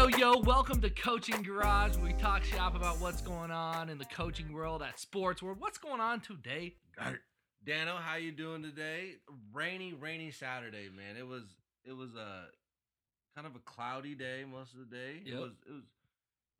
yo, yo, welcome to Coaching Garage, where we talk shop about what's going on in the coaching world, at sports world. What's going on today? Dano, how you doing today? Rainy, rainy Saturday, man. It was it was a kind of a cloudy day most of the day. Yep. It was it was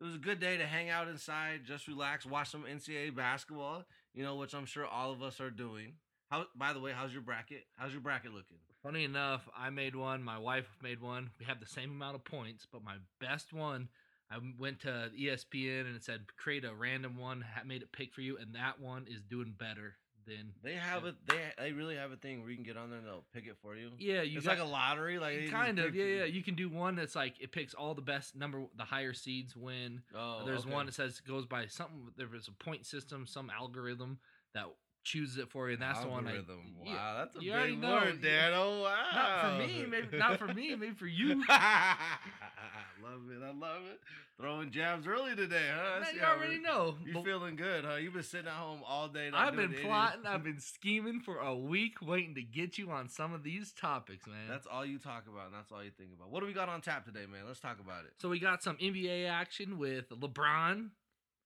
it was a good day to hang out inside, just relax, watch some NCAA basketball, you know, which I'm sure all of us are doing. How by the way, how's your bracket? How's your bracket looking? Funny enough, I made one. My wife made one. We have the same amount of points, but my best one, I went to ESPN and it said create a random one, made it pick for you, and that one is doing better than. They have it they they really have a thing where you can get on there and they'll pick it for you. Yeah, you it's got, like a lottery, like kind of yeah yeah. You can do one that's like it picks all the best number, the higher seeds win. Oh, There's okay. one that says goes by something. There was a point system, some algorithm that chooses it for you, and that's Algorithm. the one. I, Wow, that's a you big word, Oh Wow. Not for me, maybe not for me, maybe for you. I love it. I love it. Throwing jabs early today, huh? I Man, you already know. You feeling good, huh? You've been sitting at home all day. I've been plotting, I've been scheming for a week, waiting to get you on some of these topics, man. That's all you talk about, and that's all you think about. What do we got on tap today, man? Let's talk about it. so we got some NBA action with LeBron.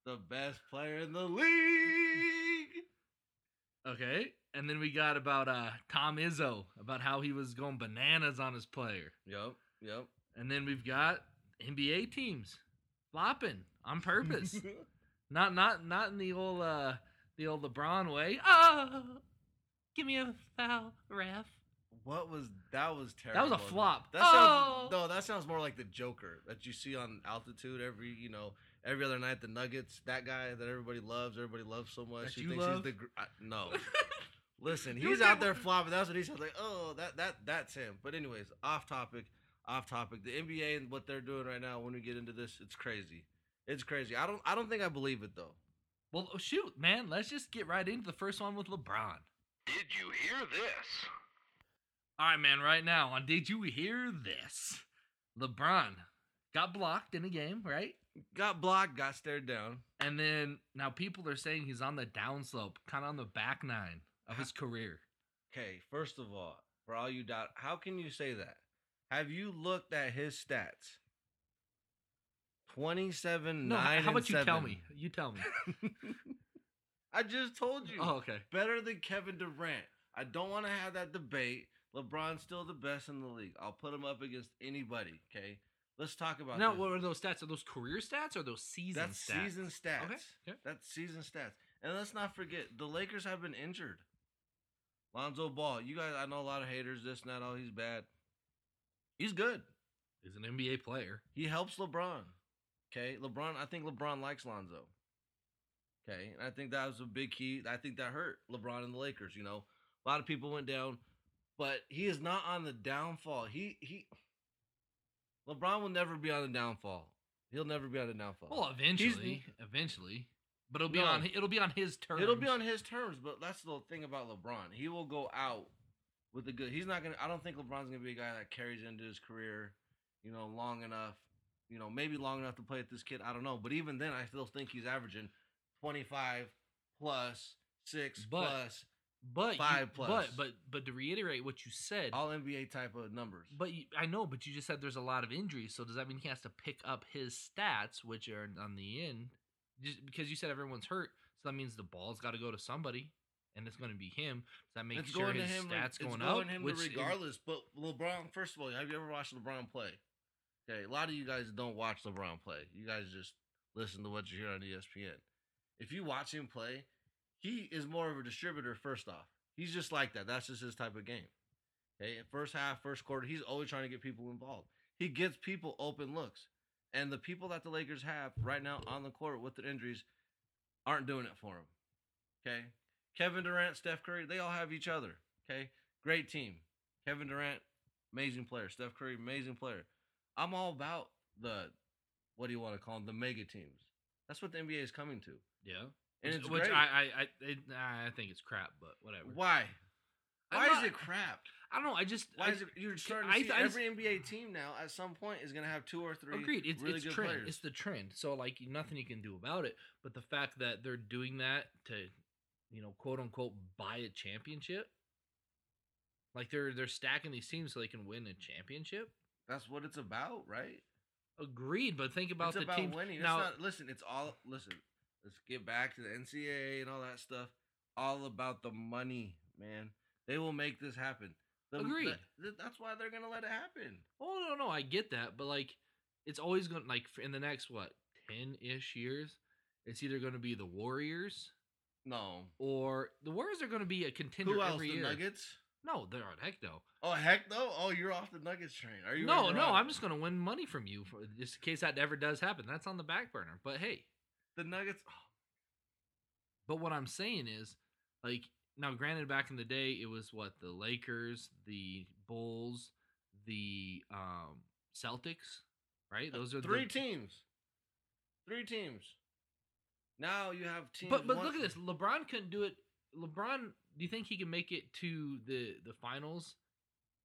The best player in the league. Okay. And then we got about uh Tom Izzo, about how he was going bananas on his player. Yep. Yep. And then we've got NBA teams flopping on purpose. not not not in the old uh the old LeBron way. Oh give me a foul, ref. What was that? Was terrible. That was a flop. That sounds Oh! no. That sounds more like the Joker that you see on altitude every you know every other night. The Nuggets, that guy that everybody loves, everybody loves so much. That he you thinks love? he's the gr- I, no. Listen, he's out there flopping. That's what he sounds like. Oh, that that that's him. But anyways, off topic, off topic. The NBA and what they're doing right now. When we get into this, it's crazy. It's crazy. I don't I don't think I believe it though. Well, oh, shoot, man. Let's just get right into the first one with LeBron. Did you hear this? All right, man. Right now, on Did You Hear This? LeBron got blocked in a game, right? Got blocked, got stared down. And then now people are saying he's on the downslope, kind of on the back nine of his career. Okay, first of all, for all you doubt, how can you say that? Have you looked at his stats? Twenty-seven, No, nine. how and about you tell me? You tell me. I just told you. Oh, okay. Better than Kevin Durant. I don't want to have that debate. LeBron's still the best in the league. I'll put him up against anybody. Okay, let's talk about Now, this. what are those stats? Are those career stats or those season That's stats? season stats. Okay, okay. That's season stats. And let's not forget, the Lakers have been injured. Lonzo Ball, you guys, I know a lot of haters. This, and that, oh, he's bad. He's good. He's an NBA player. He helps LeBron. Okay, LeBron. I think LeBron likes Lonzo. Okay, and I think that was a big key. I think that hurt LeBron and the Lakers. You know, a lot of people went down, but he is not on the downfall. He he. LeBron will never be on the downfall. He'll never be on the downfall. Well, eventually, eventually, but it'll be No. on it'll be on his terms. It'll be on his terms, but that's the thing about LeBron. He will go out with the good. He's not gonna. I don't think LeBron's gonna be a guy that carries into his career, you know, long enough. You know, maybe long enough to play with this kid. I don't know, but even then, I still think he's averaging twenty five plus six But- plus but you- five plus. But but but to reiterate what you said, all NBA type of numbers. But you, I know, but you just said there's a lot of injuries. So does that mean he has to pick up his stats, which are on the end? Just because you said everyone's hurt, so that means the ball's got to go to somebody, and it's going to be him. Does that make it's sure going his to him. stats going, going up? him which regardless. But LeBron, first of all, have you ever watched LeBron play? Okay, a lot of you guys don't watch LeBron play. You guys just listen to what you hear on ESPN. If you watch him play, he is more of a distributor. First off, he's just like that. That's just his type of game. Okay, first half, first quarter, he's always trying to get people involved. He gets people open looks, and the people that the Lakers have right now on the court with the injuries aren't doing it for him. Okay, Kevin Durant, Steph Curry, they all have each other. Okay, great team. Kevin Durant, amazing player. Steph Curry, amazing player. I'm all about the what do you want to call them? The mega teams. That's what the NBA is coming to, yeah, and which, it's which great. I I I, it, I think it's crap, but whatever. Why? Why not- is it crap? I don't know. I just Why I, is it? You're starting to I- see I every NBA team now at some point is going to have two or three. Agreed. It's really it's good trend. players. It's the trend. So like nothing you can do about it. But the fact that they're doing that to, you know, quote unquote, buy a championship. Like they're they're stacking these teams so they can win a championship. That's what it's about, right? Agreed, but think about it's the about team winning. now. it's not, listen, it's all listen. Let's get back to the NCAA and all that stuff. All about the money, man. They will make this happen. The- the- Agreed. that's why they're gonna let it happen. Oh no, no, I get that, but like, it's always going to like in the next what ten ish years, it's either going to be the Warriors No. or the Warriors are going to be a contender Who else? every The year. Nuggets? No, they're on heck no. Oh heck no! Oh, you're off the Nuggets train. Are you? No, no? I'm just going to win money from you for just in case that ever does happen. That's on the back burner. But hey, the Nuggets. But what I'm saying is, like, now granted, back in the day, it was what the Lakers, the Bulls, the um, Celtics, right? Those are three the, teams. Three teams. Now you have teams. But but one- look at this. LeBron couldn't do it. LeBron, do you think he can make it to the the finals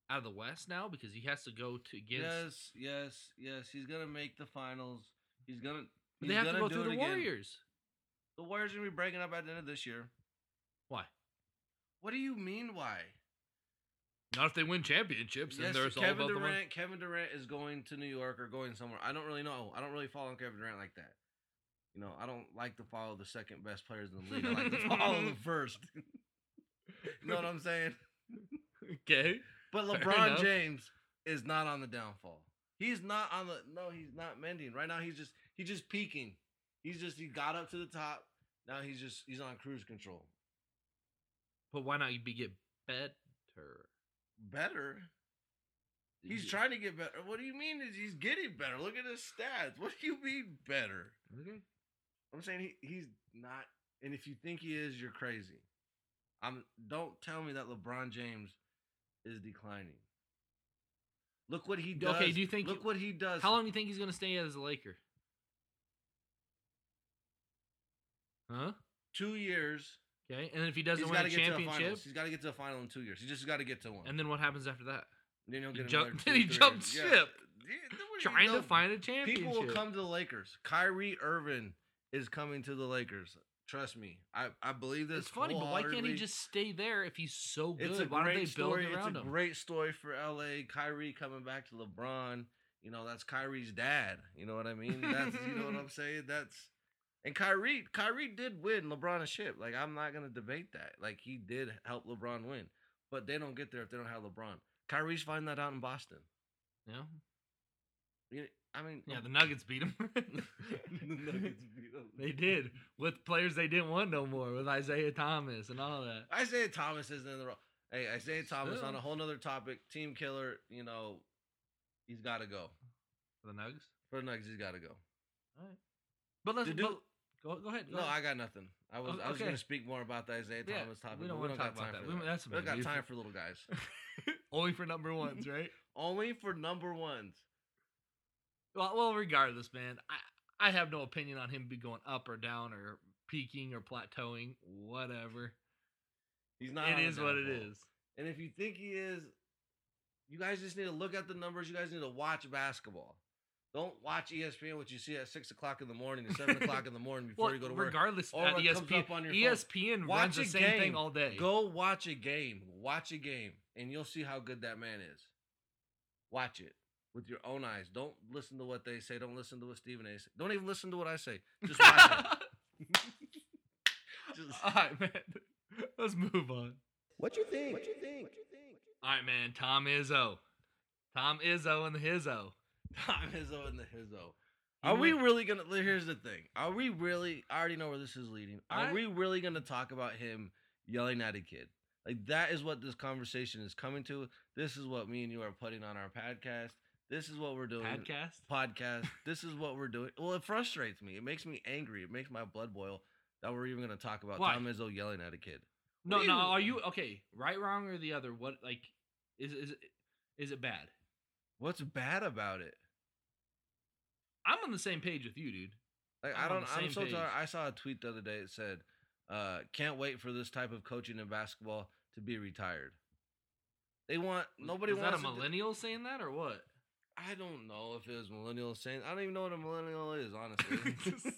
out of the West now because he has to go to against? Yes, yes, yes. He's gonna make the finals. He's gonna. But he's they have to gonna go do through it the again. Warriors. The Warriors are gonna be breaking up at the end of this year. Why? What do you mean? Why? Not if they win championships. Yes, and there's all Kevin about the money. Durant. Kevin Durant is going to New York or going somewhere. I don't really know. I don't really follow Kevin Durant like that. You know, I don't like to follow the second best players in the league. I like to follow the first. you know what I'm saying? Okay. But Fair LeBron enough. James is not on the downfall. He's not on the no, he's not mending. Right now he's just he's just peaking. He's just he got up to the top. Now he's just he's on cruise control. But why not you be get better? Better. He's Yeah. trying to get better. What do you mean is he's getting better? Look at his stats. What do you mean better? Okay. I'm saying he, he's not and if you think he is, you're crazy. I'm don't tell me that LeBron James is declining. Look what he does. Okay, do you think- look what he does. How long do you think he's going to stay as a Laker? Huh? two years. Okay. And if he doesn't He's win a to a He's got to get to a final in two years. He just got to get to one. and then what happens after that? then he'll he get jump- another then he years. ship. Yeah, do you Trying know? to find a championship. People will come to the Lakers. Kyrie Irving is coming to the Lakers. Trust me. I, I believe this. It's funny, but why can't he just stay there if he's so good? It's a why don't great they build story. it's a him? great story for LA. Kyrie coming back to LeBron. You know, that's Kyrie's dad. You know what I mean? That's you know what I'm saying? That's and Kyrie, Kyrie did win LeBron a ship. Like I'm not gonna debate that. Like he did help LeBron win. But they don't get there if they don't have LeBron. Kyrie's finding that out in Boston. Yeah. You- I mean, Yeah, the Nuggets beat them. the Nuggets beat 'em. they did with players they didn't want no more, with Isaiah Thomas and all that. Isaiah Thomas isn't in the wrong. Hey, Isaiah Thomas on a whole nother topic. Team killer. You know, he's got to go For the Nuggets. for the Nuggets. He's got to go. All right. But let's To do- but, go go ahead. Go No, ahead. I got nothing. I was O- I was going to speak more about the Isaiah Yeah, Thomas topic. we don't but wanna talk about that. We- that. that's we don't got time for little guys. Only for number ones, right? Only for number ones. Well, well, regardless, man, I I have no opinion on him be going up or down or peaking or plateauing, whatever. He's not. It is what it is. And if you think he is, you guys just need to look at the numbers. You guys need to watch basketball. Don't watch ESPN, what you see at six o'clock in the morning or seven o'clock in the morning before Well, you go to work. regardless, uh, Or at what comes ESPN, up on your phone. Watch runs the same game. thing all day. Go watch a game. Watch a game, and you'll see how good that man is. Watch it with your own eyes. Don't listen to what they say. Don't listen to what Stephen A. say. Don't even listen to what I say. Just watch it. Just- all right, man. Let's move on. What you think? What you think? What you think? All right, man. Tom Izzo, Tom Izzo and the Hizzo. Tom Izzo and the Hizzo. He Are we really gonna? Here's the thing. Are we really? I already know where this is leading. Are I- we really gonna talk about him yelling at a kid? Like that is what this conversation is coming to. This is what me and you are putting on our podcast. This is what we're doing. Podcast. podcast. This is what we're doing. Well, it frustrates me. It makes me angry. It makes my blood boil that we're even going to talk about Why? Tom Izzo yelling at a kid. No, What do no. you- Are you okay? Right, wrong, or the other? What like is is it is it bad? What's bad about it? I'm on the same page with you, dude. Like I'm I don't. I'm so page. tired. I saw a tweet the other day. It said, uh, "Can't wait for this type of coaching in basketball to be retired." They want nobody Is wants that a do- millennial saying that or what? I don't know if it was millennial saying. I don't even know what a millennial is, honestly.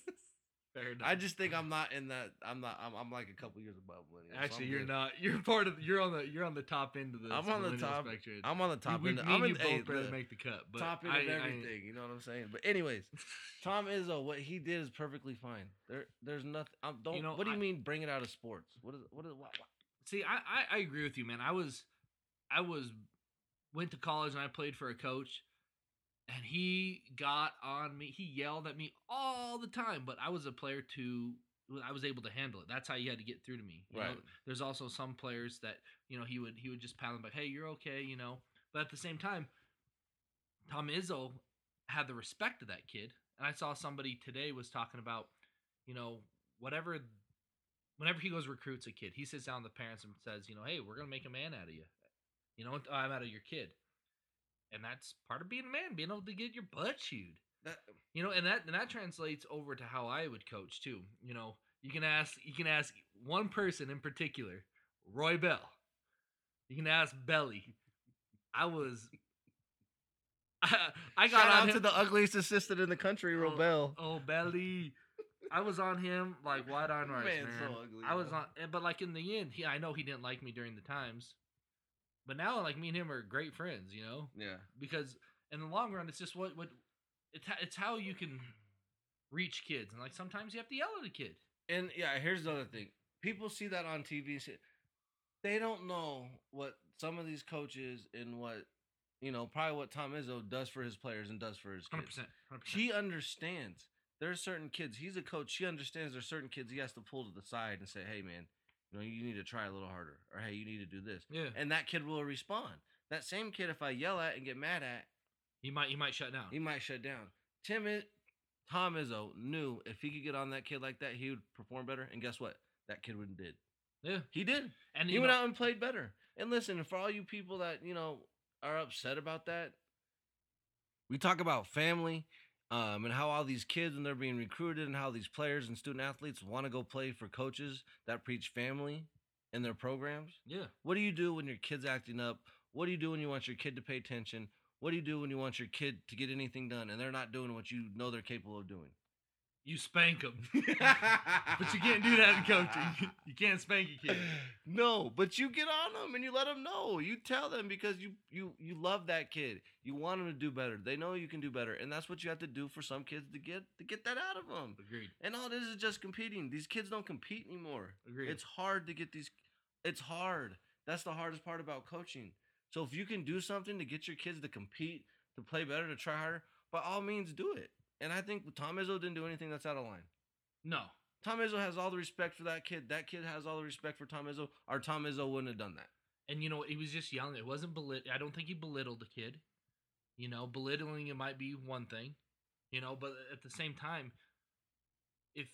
Fair enough. I just think I'm not in that. I'm not. I'm, I'm like a couple years above millennial. Actually, I'm you're good. not. You're part of. You're on the. You're on the top end of the. I'm on the top- Spectrum. I'm on the top we, end. We, I'm in you hey, both the make the cut, but top end I, of I- everything. you know what I'm saying? But anyways, Tom Izzo, what he did is perfectly fine. There, there's nothing. Um, don't. know, what do you I- mean bring it out of sports? What is? What is? What, what? See, I, I, I agree with you, man. I was, I was, went to college and I played for a coach, and he got on me. He yelled at me all the time, but I was a player to. I was able to handle it. That's how he had to get through to me. You know? Right. There's also some players that you know he would he would just pat them like, "Hey, you're okay," you know. But at the same time, Tom Izzo had the respect of that kid, and I saw somebody today was talking about, you know, whatever whenever he goes recruits a kid, he sits down with the parents and says, you know, hey, we're gonna make a man out of you. You know, I'm out of your kid, and that's part of being a man, being able to get your butt chewed. That, You know, and that and that translates over to how I would coach too. You know, you can ask you can ask one person in particular, Roy Bell. You can ask Belly. I was. I, got shout on out him, to the ugliest assistant in the country, Oh, Robel. Oh, Belly. I was on him like wide on rice, Man's man. so ugly, I was on, eh, but like in the end, he I know he didn't like me during the times, but now like me and him are great friends, you know, Yeah. because in the long run, it's just what what it's it's how you can reach kids, and like sometimes you have to yell at a kid. And yeah, here's the other thing. People see that on TV. They don't know what some of these coaches and what you know, probably what Tom Izzo does for his players and does for his kids. percent, hundred percent. He understands. There are certain kids. He's a coach. He understands there's certain kids he has to pull to the side and say, "Hey, man, you know, you need to try a little harder," or "Hey, you need to do this," Yeah, and that kid will respond. That same kid, if I yell at and get mad at, he might he might shut down. he might shut down. Tim, I- Tom Izzo knew if he could get on that kid like that, he would perform better. And guess what? That kid would did. yeah, He did. and He went know, out and played better. And listen, for all you people that you know are upset about that, we talk about family um, and how all these kids when they're being recruited and how these players and student athletes want to go play for coaches that preach family in their programs. yeah, What do you do when your kid's acting up? What do you do when you want your kid to pay attention? What do you do when you want your kid to get anything done and they're not doing what you know they're capable of doing? You spank them, but you can't do that in coaching. you can't spank a kid. No, but you get on them and you let them know. You tell them because you you you love that kid. You want them to do better. They know you can do better, and that's what you have to do for some kids to get to get that out of them. Agreed. And all this is just competing. These kids don't compete anymore. Agreed. It's hard to get these. It's hard. That's the hardest part about coaching. So if you can do something to get your kids to compete, to play better, to try harder, by all means do it. And I think Tom Izzo didn't do anything that's out of line. no, Tom Izzo has all the respect for that kid. That kid has all the respect for Tom Izzo. Or Tom Izzo wouldn't have done that. and you know he was just young. It wasn't belit. I don't think he belittled the kid. You know, belittling it might be one thing, you know, but at the same time, if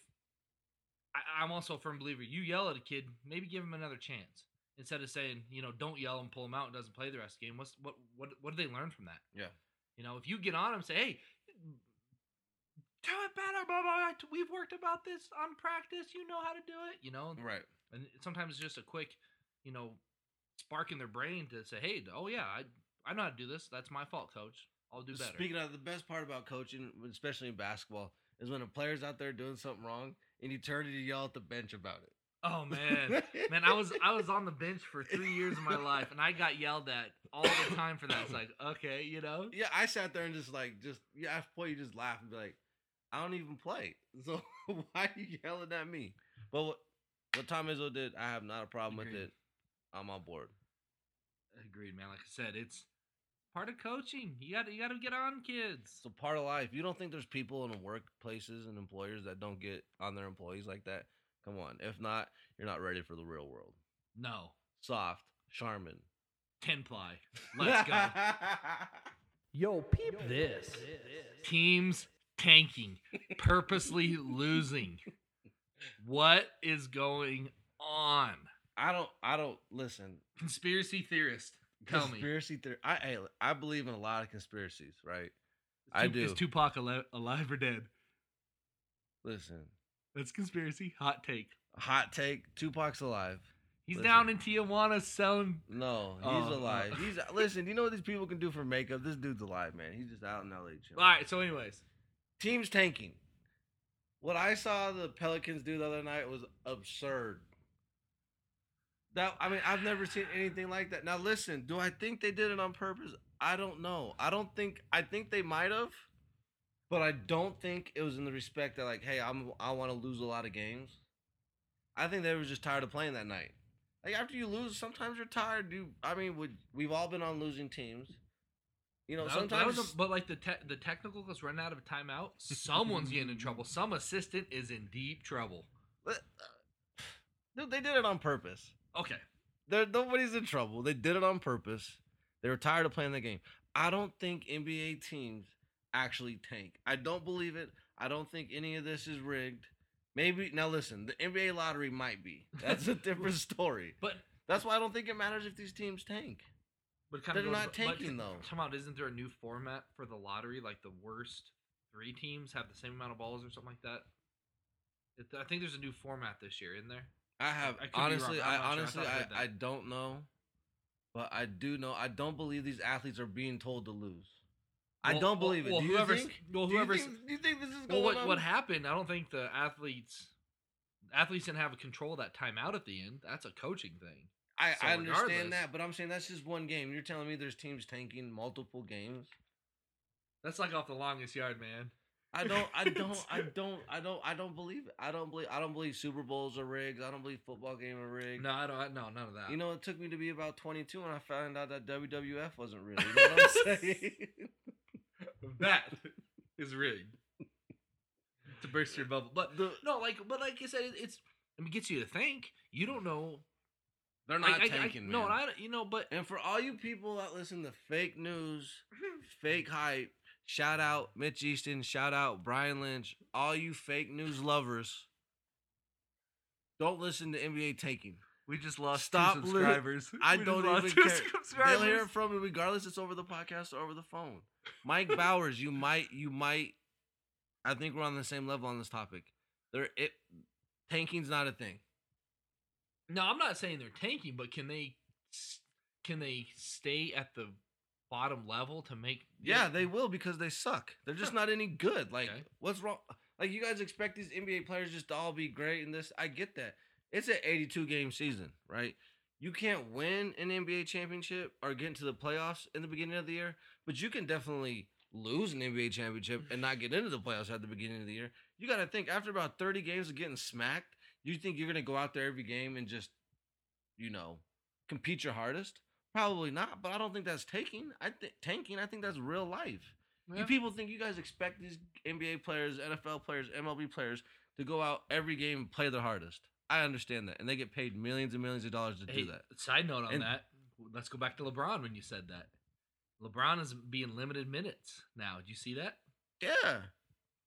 I, I'm also a firm believer, you yell at a kid, maybe give him another chance instead of saying, you know, don't yell and pull him out and doesn't play the rest of the game. What's what what what do they learn from that? Yeah. You know, if you get on him, say, hey. Do it better, blah, blah, blah. We've worked about this on practice. You know how to do it. You know, Right. and sometimes it's just a quick, you know, spark in their brain to say, "Hey, oh yeah, I I know how to do this. That's my fault, coach. I'll do better." Speaking of the best part about coaching, especially in basketball, is when a player's out there doing something wrong and you turn you yell at the bench about it. oh man, man, I was I was on the bench for three years of my life, and I got yelled at all the time for that. It's like, okay, you know, Yeah, I sat there and just like just yeah, at point you just laugh and be like, I don't even play. So why are you yelling at me? But what what Tom Izzo did, I have not a problem with it. I'm on board. agreed, man. Like I said, it's part of coaching. You got to you got to get on kids. It's a part of life. You don't think there's people in workplaces and employers that don't get on their employees like that? Come on. If not, you're not ready for the real world. No, Soft, Charmin. ten ply. Let's go. Yo, peep this. Teams tanking, purposely losing. What is going on? I don't. I don't listen. Conspiracy theorist, tell me. conspiracy theory. I hey, I believe in a lot of conspiracies. Right. Is I do. Is Tupac alive, alive or dead? Listen. That's conspiracy. Hot take. Hot take. Tupac's alive. He's Listen. down in Tijuana selling. No, he's Oh, alive. He's listen. You know what these people can do for makeup? This dude's alive, man. He's just out in LA chilling. All right. So, anyways, Teams tanking. What I saw the Pelicans do the other night was absurd. That I mean, I've never seen anything like that. Now listen, do I think they did it on purpose? I don't know. I don't think I think they might have, but I don't think it was in the respect that like, hey, I'm I want to lose a lot of games. I think they were just tired of playing that night. Like after you lose, sometimes you're tired. You, I mean, we, we've all been on losing teams. You know, That sometimes was a- but like the te- the technical was running out of timeout. Someone's getting in trouble. Some assistant is in deep trouble. But, uh, Dude, they did it on purpose. Okay. There, nobody's in trouble. They did it on purpose. They were tired of playing the game. I don't think NBA teams actually tank. I don't believe it. I don't think any of this is rigged. Maybe now listen, the NBA lottery might be. That's a different story. But That's why I don't think it matters if these teams tank. But kind They're of not tanking, though. Come on, isn't there a new format for the lottery? Like the worst three teams have the same amount of balls or something like that. It, I think there's a new format this year, in there? I have I honestly, I not sure. I honestly, I I, read that. I don't know, but I do know. I don't believe these athletes are being told to lose. I Well- don't well- believe it. well, do you whoever's- think? well, do you think, do you think this is Well, going what on? what happened? I don't think the athletes athletes didn't have control of that timeout at the end. That's a coaching thing. I, So I understand that, but I'm saying that's just one game. You're telling me there's teams tanking multiple games. That's like off the longest yard, man. I don't, I don't, I don't, I don't, I don't believe it. I don't believe, I don't believe Super Bowls are rigged. I don't believe football game are rigged. No, I don't. I- No, none of that. You know, it took me to be about 22 when I found out that WWF wasn't real. You know what I'm saying? that is rigged to burst your bubble. But The- no, like, but like I said, it, it's I mean, it gets you to think. You don't know. They're not I- I- tanking, No, man. I, you know, but And for all you people that listen to fake news, fake hype, shout out Mitch Easton, shout out Brian Lynch, all you fake news lovers, don't listen to NBA taking. we just lost Stop two li- subscribers. I We don't lost even two care. subscribers. They'll hear it from me regardless it's over the podcast or over the phone. Mike Bowers, you might, you might. I think we're on the same level on this topic. There, it tanking's not a thing. No, I'm not saying they're tanking, but can they can they stay at the bottom level to make? Yeah, they will because they suck. They're just not any good. Like, Okay. what's wrong? Like, you guys expect these NBA players just to all be great and this. I get that. It's an 82 game season, right? You can't win an NBA championship or get into the playoffs in the beginning of the year, but you can definitely lose an NBA championship and not get into the playoffs at the beginning of the year. You got to think after about 30 games of getting smacked, you think you're going to go out there every game and just, you know, compete your hardest? Probably not, but I don't think that's taking. I think tanking. I think that's real life. Yeah. You people think you guys expect these NBA players, NFL players, MLB players to go out every game and play their hardest. I understand that, and they get paid millions and millions of dollars to Hey, do that. Side note on And- that. Let's go back to LeBron when you said that. LeBron is being limited minutes now. Do you see that? Yeah,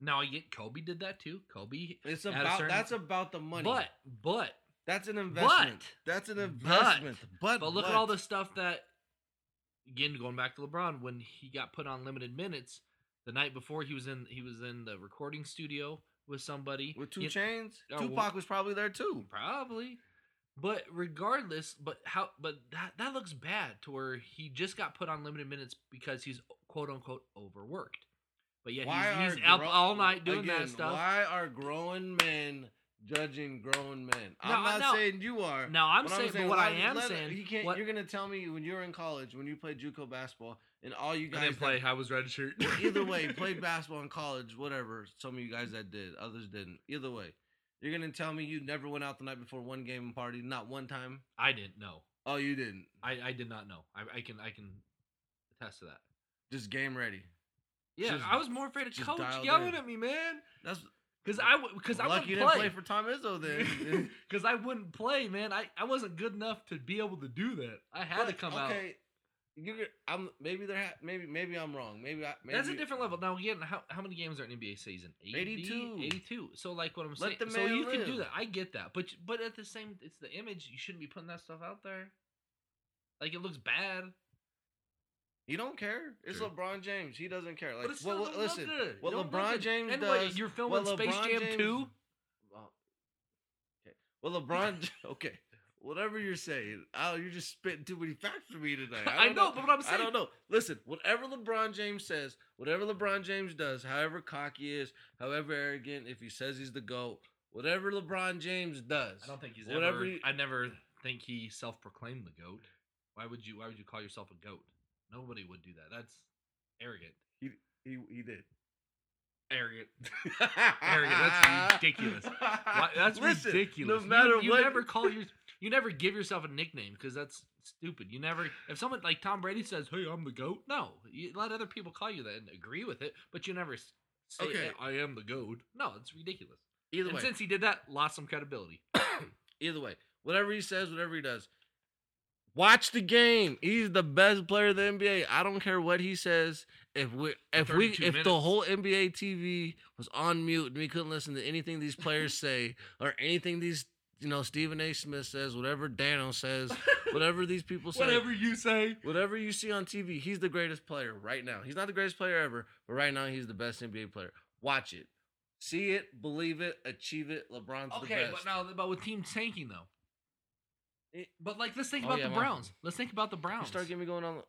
Now you get Kobe did that too. Kobe, it's about certain- that's about the money. but but that's an investment. that's an investment. But but look at all the stuff that. Again, going back to LeBron, when he got put on limited minutes, the night before he was in he was in the recording studio with somebody with two You- chains. Oh, well- Tupac was probably there too. Probably. But regardless, but how but that that looks bad to where he just got put on limited minutes because he's quote unquote overworked. But yet Why he's, he's are up all night doing again, that stuff. Why are grown men judging grown men? I'm not no. saying you are. No, I'm saying, but what I am saying, you can't. what- You're gonna tell me when you were in college, when you played JUCO basketball, and all you I guys didn't play. that- I was red shirt. Either way, played basketball in college, whatever. Some of you guys that did, others didn't. Either way, you're gonna tell me you never went out the night before one game and party, not one time. I didn't know. Oh, you didn't. I, I did not know. I, I can I can attest to that. Just game ready. Yeah, Just- I was more afraid of coach dialed yelling in. at me, man. That's Because I because I lucky you wouldn't didn't play. play for Tom Izzo then. Because I wouldn't play, man. I, I wasn't good enough to be able to do that. I had to But, come out. okay, You I'm maybe there. Ha- maybe maybe I'm wrong. Maybe I. Maybe, That's a different level. Now again, how, how many games are in NBA season? 82. 82. So like what I'm Let saying. the So man you can do live. that. I get that. But but at the same, it's the image. You shouldn't be putting that stuff out there. Like it looks bad. He don't care. It's True. LeBron James. He doesn't care. Like, but it's still well, don't look listen. good. what It don't look LeBron good. James and what, does- you're filming Space LeBron Jam James- 2? Well, okay. Well, LeBron. okay. whatever you're saying, oh, you're just spitting too many facts for me tonight. I, don't know, but what I'm saying, I don't know. Listen, whatever LeBron James says, whatever LeBron James does, however cocky he is, however arrogant, if he says he's the GOAT, whatever LeBron James does, I don't think he's whatever ever. he- I never think he self-proclaimed the goat. Why would you? Why would you call yourself a goat? Nobody would do that. That's arrogant. he, he, he did. Arrogant. Arrogant, that's ridiculous. Why, that's Listen, ridiculous. No matter you, you what, never call your. You never give yourself a nickname because that's stupid. You never. If someone like Tom Brady says, "Hey, I'm the goat," no, you let other people call you that and agree with it, but you never say, Okay. "Hey, "I am the goat." No, it's ridiculous. either and way, since he did that, lost some credibility. either way, whatever he says, whatever he does, watch the game. He's the best player of the NBA. I don't care what he says. If we, if we, 32 if the whole NBA TV was on mute and we couldn't listen to anything these players say or anything these, you know, Stephen A. Smith says, whatever Dano says, whatever these people say, Whatever you say. whatever you see on TV, he's the greatest player right now. He's not the greatest player ever, but right now he's the best NBA player. Watch it. See it, believe it, achieve it. LeBron's the Okay, best. but now, but with team tanking though. It- But like, let's think Oh, about yeah, the my- Browns. Let's think about the You Browns. start getting me going on.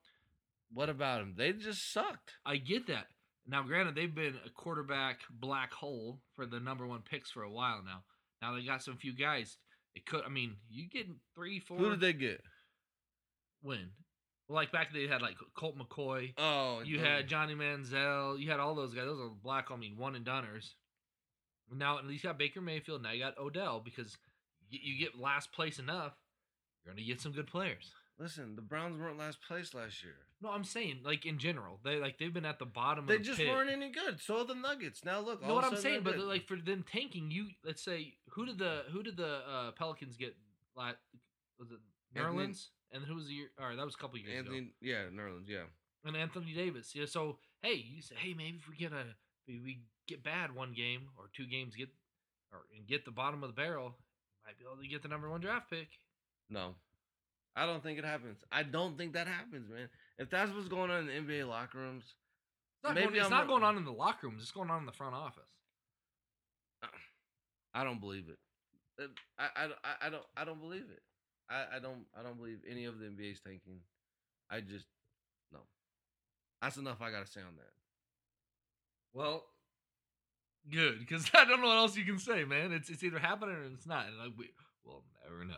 What about them? They just sucked. I get that. Now, granted, they've been a quarterback black hole for the number one picks for a while now. Now they got some few guys. It could. I mean, you get three, four. Who did they get? When? Well, like back they had like Colt McCoy. Oh, You had Johnny Manziel. You had all those guys. Those are black. I mean, one and doneers. Now at least you got Baker Mayfield. Now you got Odell because you get last place enough, you're gonna get some good players. Listen, the Browns weren't last place last year. No, I'm saying like in general, they like they've been at the bottom. They of the They just pit. weren't any good. So the Nuggets. Now look. You know all what I'm saying? But like for them tanking, you let's say who did the who did the uh, Pelicans get? Like, was it Nerlens? And who was the year? All right, that was a couple years ago. Yeah, Nerlens, yeah. And Anthony Davis. Yeah. So hey, you say hey maybe if we get a we get bad one game or two games get or and get the bottom of the barrel, might be able to get the number one draft pick. No, I don't think it happens. I don't think that happens, man. If that's what's going on in the NBA locker rooms, It's not, Maybe going, it's I'm not going on in the locker rooms. It's going on in the front office. I don't believe it. Uh, I, I, I, don't I don't believe it. I, I don't I don't believe any of the NBA's tanking. I just no. That's enough I gotta say on that. Well, good because I don't know what else you can say, man. It's it's either happening or it's not. And like, we, we'll never know.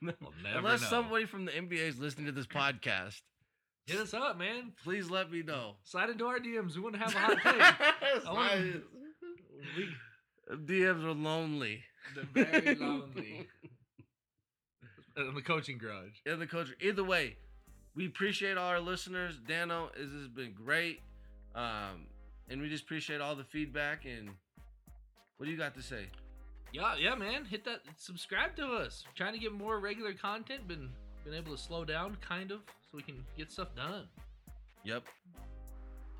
We'll Unless know. somebody from the NBA is listening to this podcast, Hit us up, man. please let me know. Slide into our DMs. We want to have a hot take. I wanna- we, DMs are lonely. they're very lonely. In the coaching garage. in the culture. Either way, we appreciate all our listeners. Dano, this has been great. Um, and we just appreciate all the feedback. And what do you got to say? Yeah, yeah, man. Hit that. Subscribe to us. trying to get more regular content. Been been able to slow down, kind of, so we can get stuff done. Yep.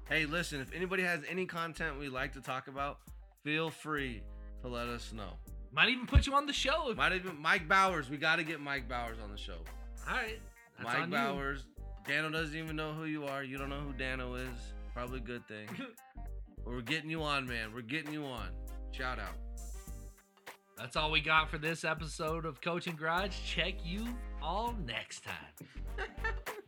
Hey, listen, if anybody has any content we'd like to talk about, feel free to let us know. Might even put you on the show. If, Might even Mike Bowers. We got to get Mike Bowers on the show. all right. Mike on you. Bowers. Dano doesn't even know who you are. You don't know who Dano is. Probably a good thing. We're getting you on, man. We're getting you on. Shout out. That's all we got for this episode of Coaching Garage. Check you all next time.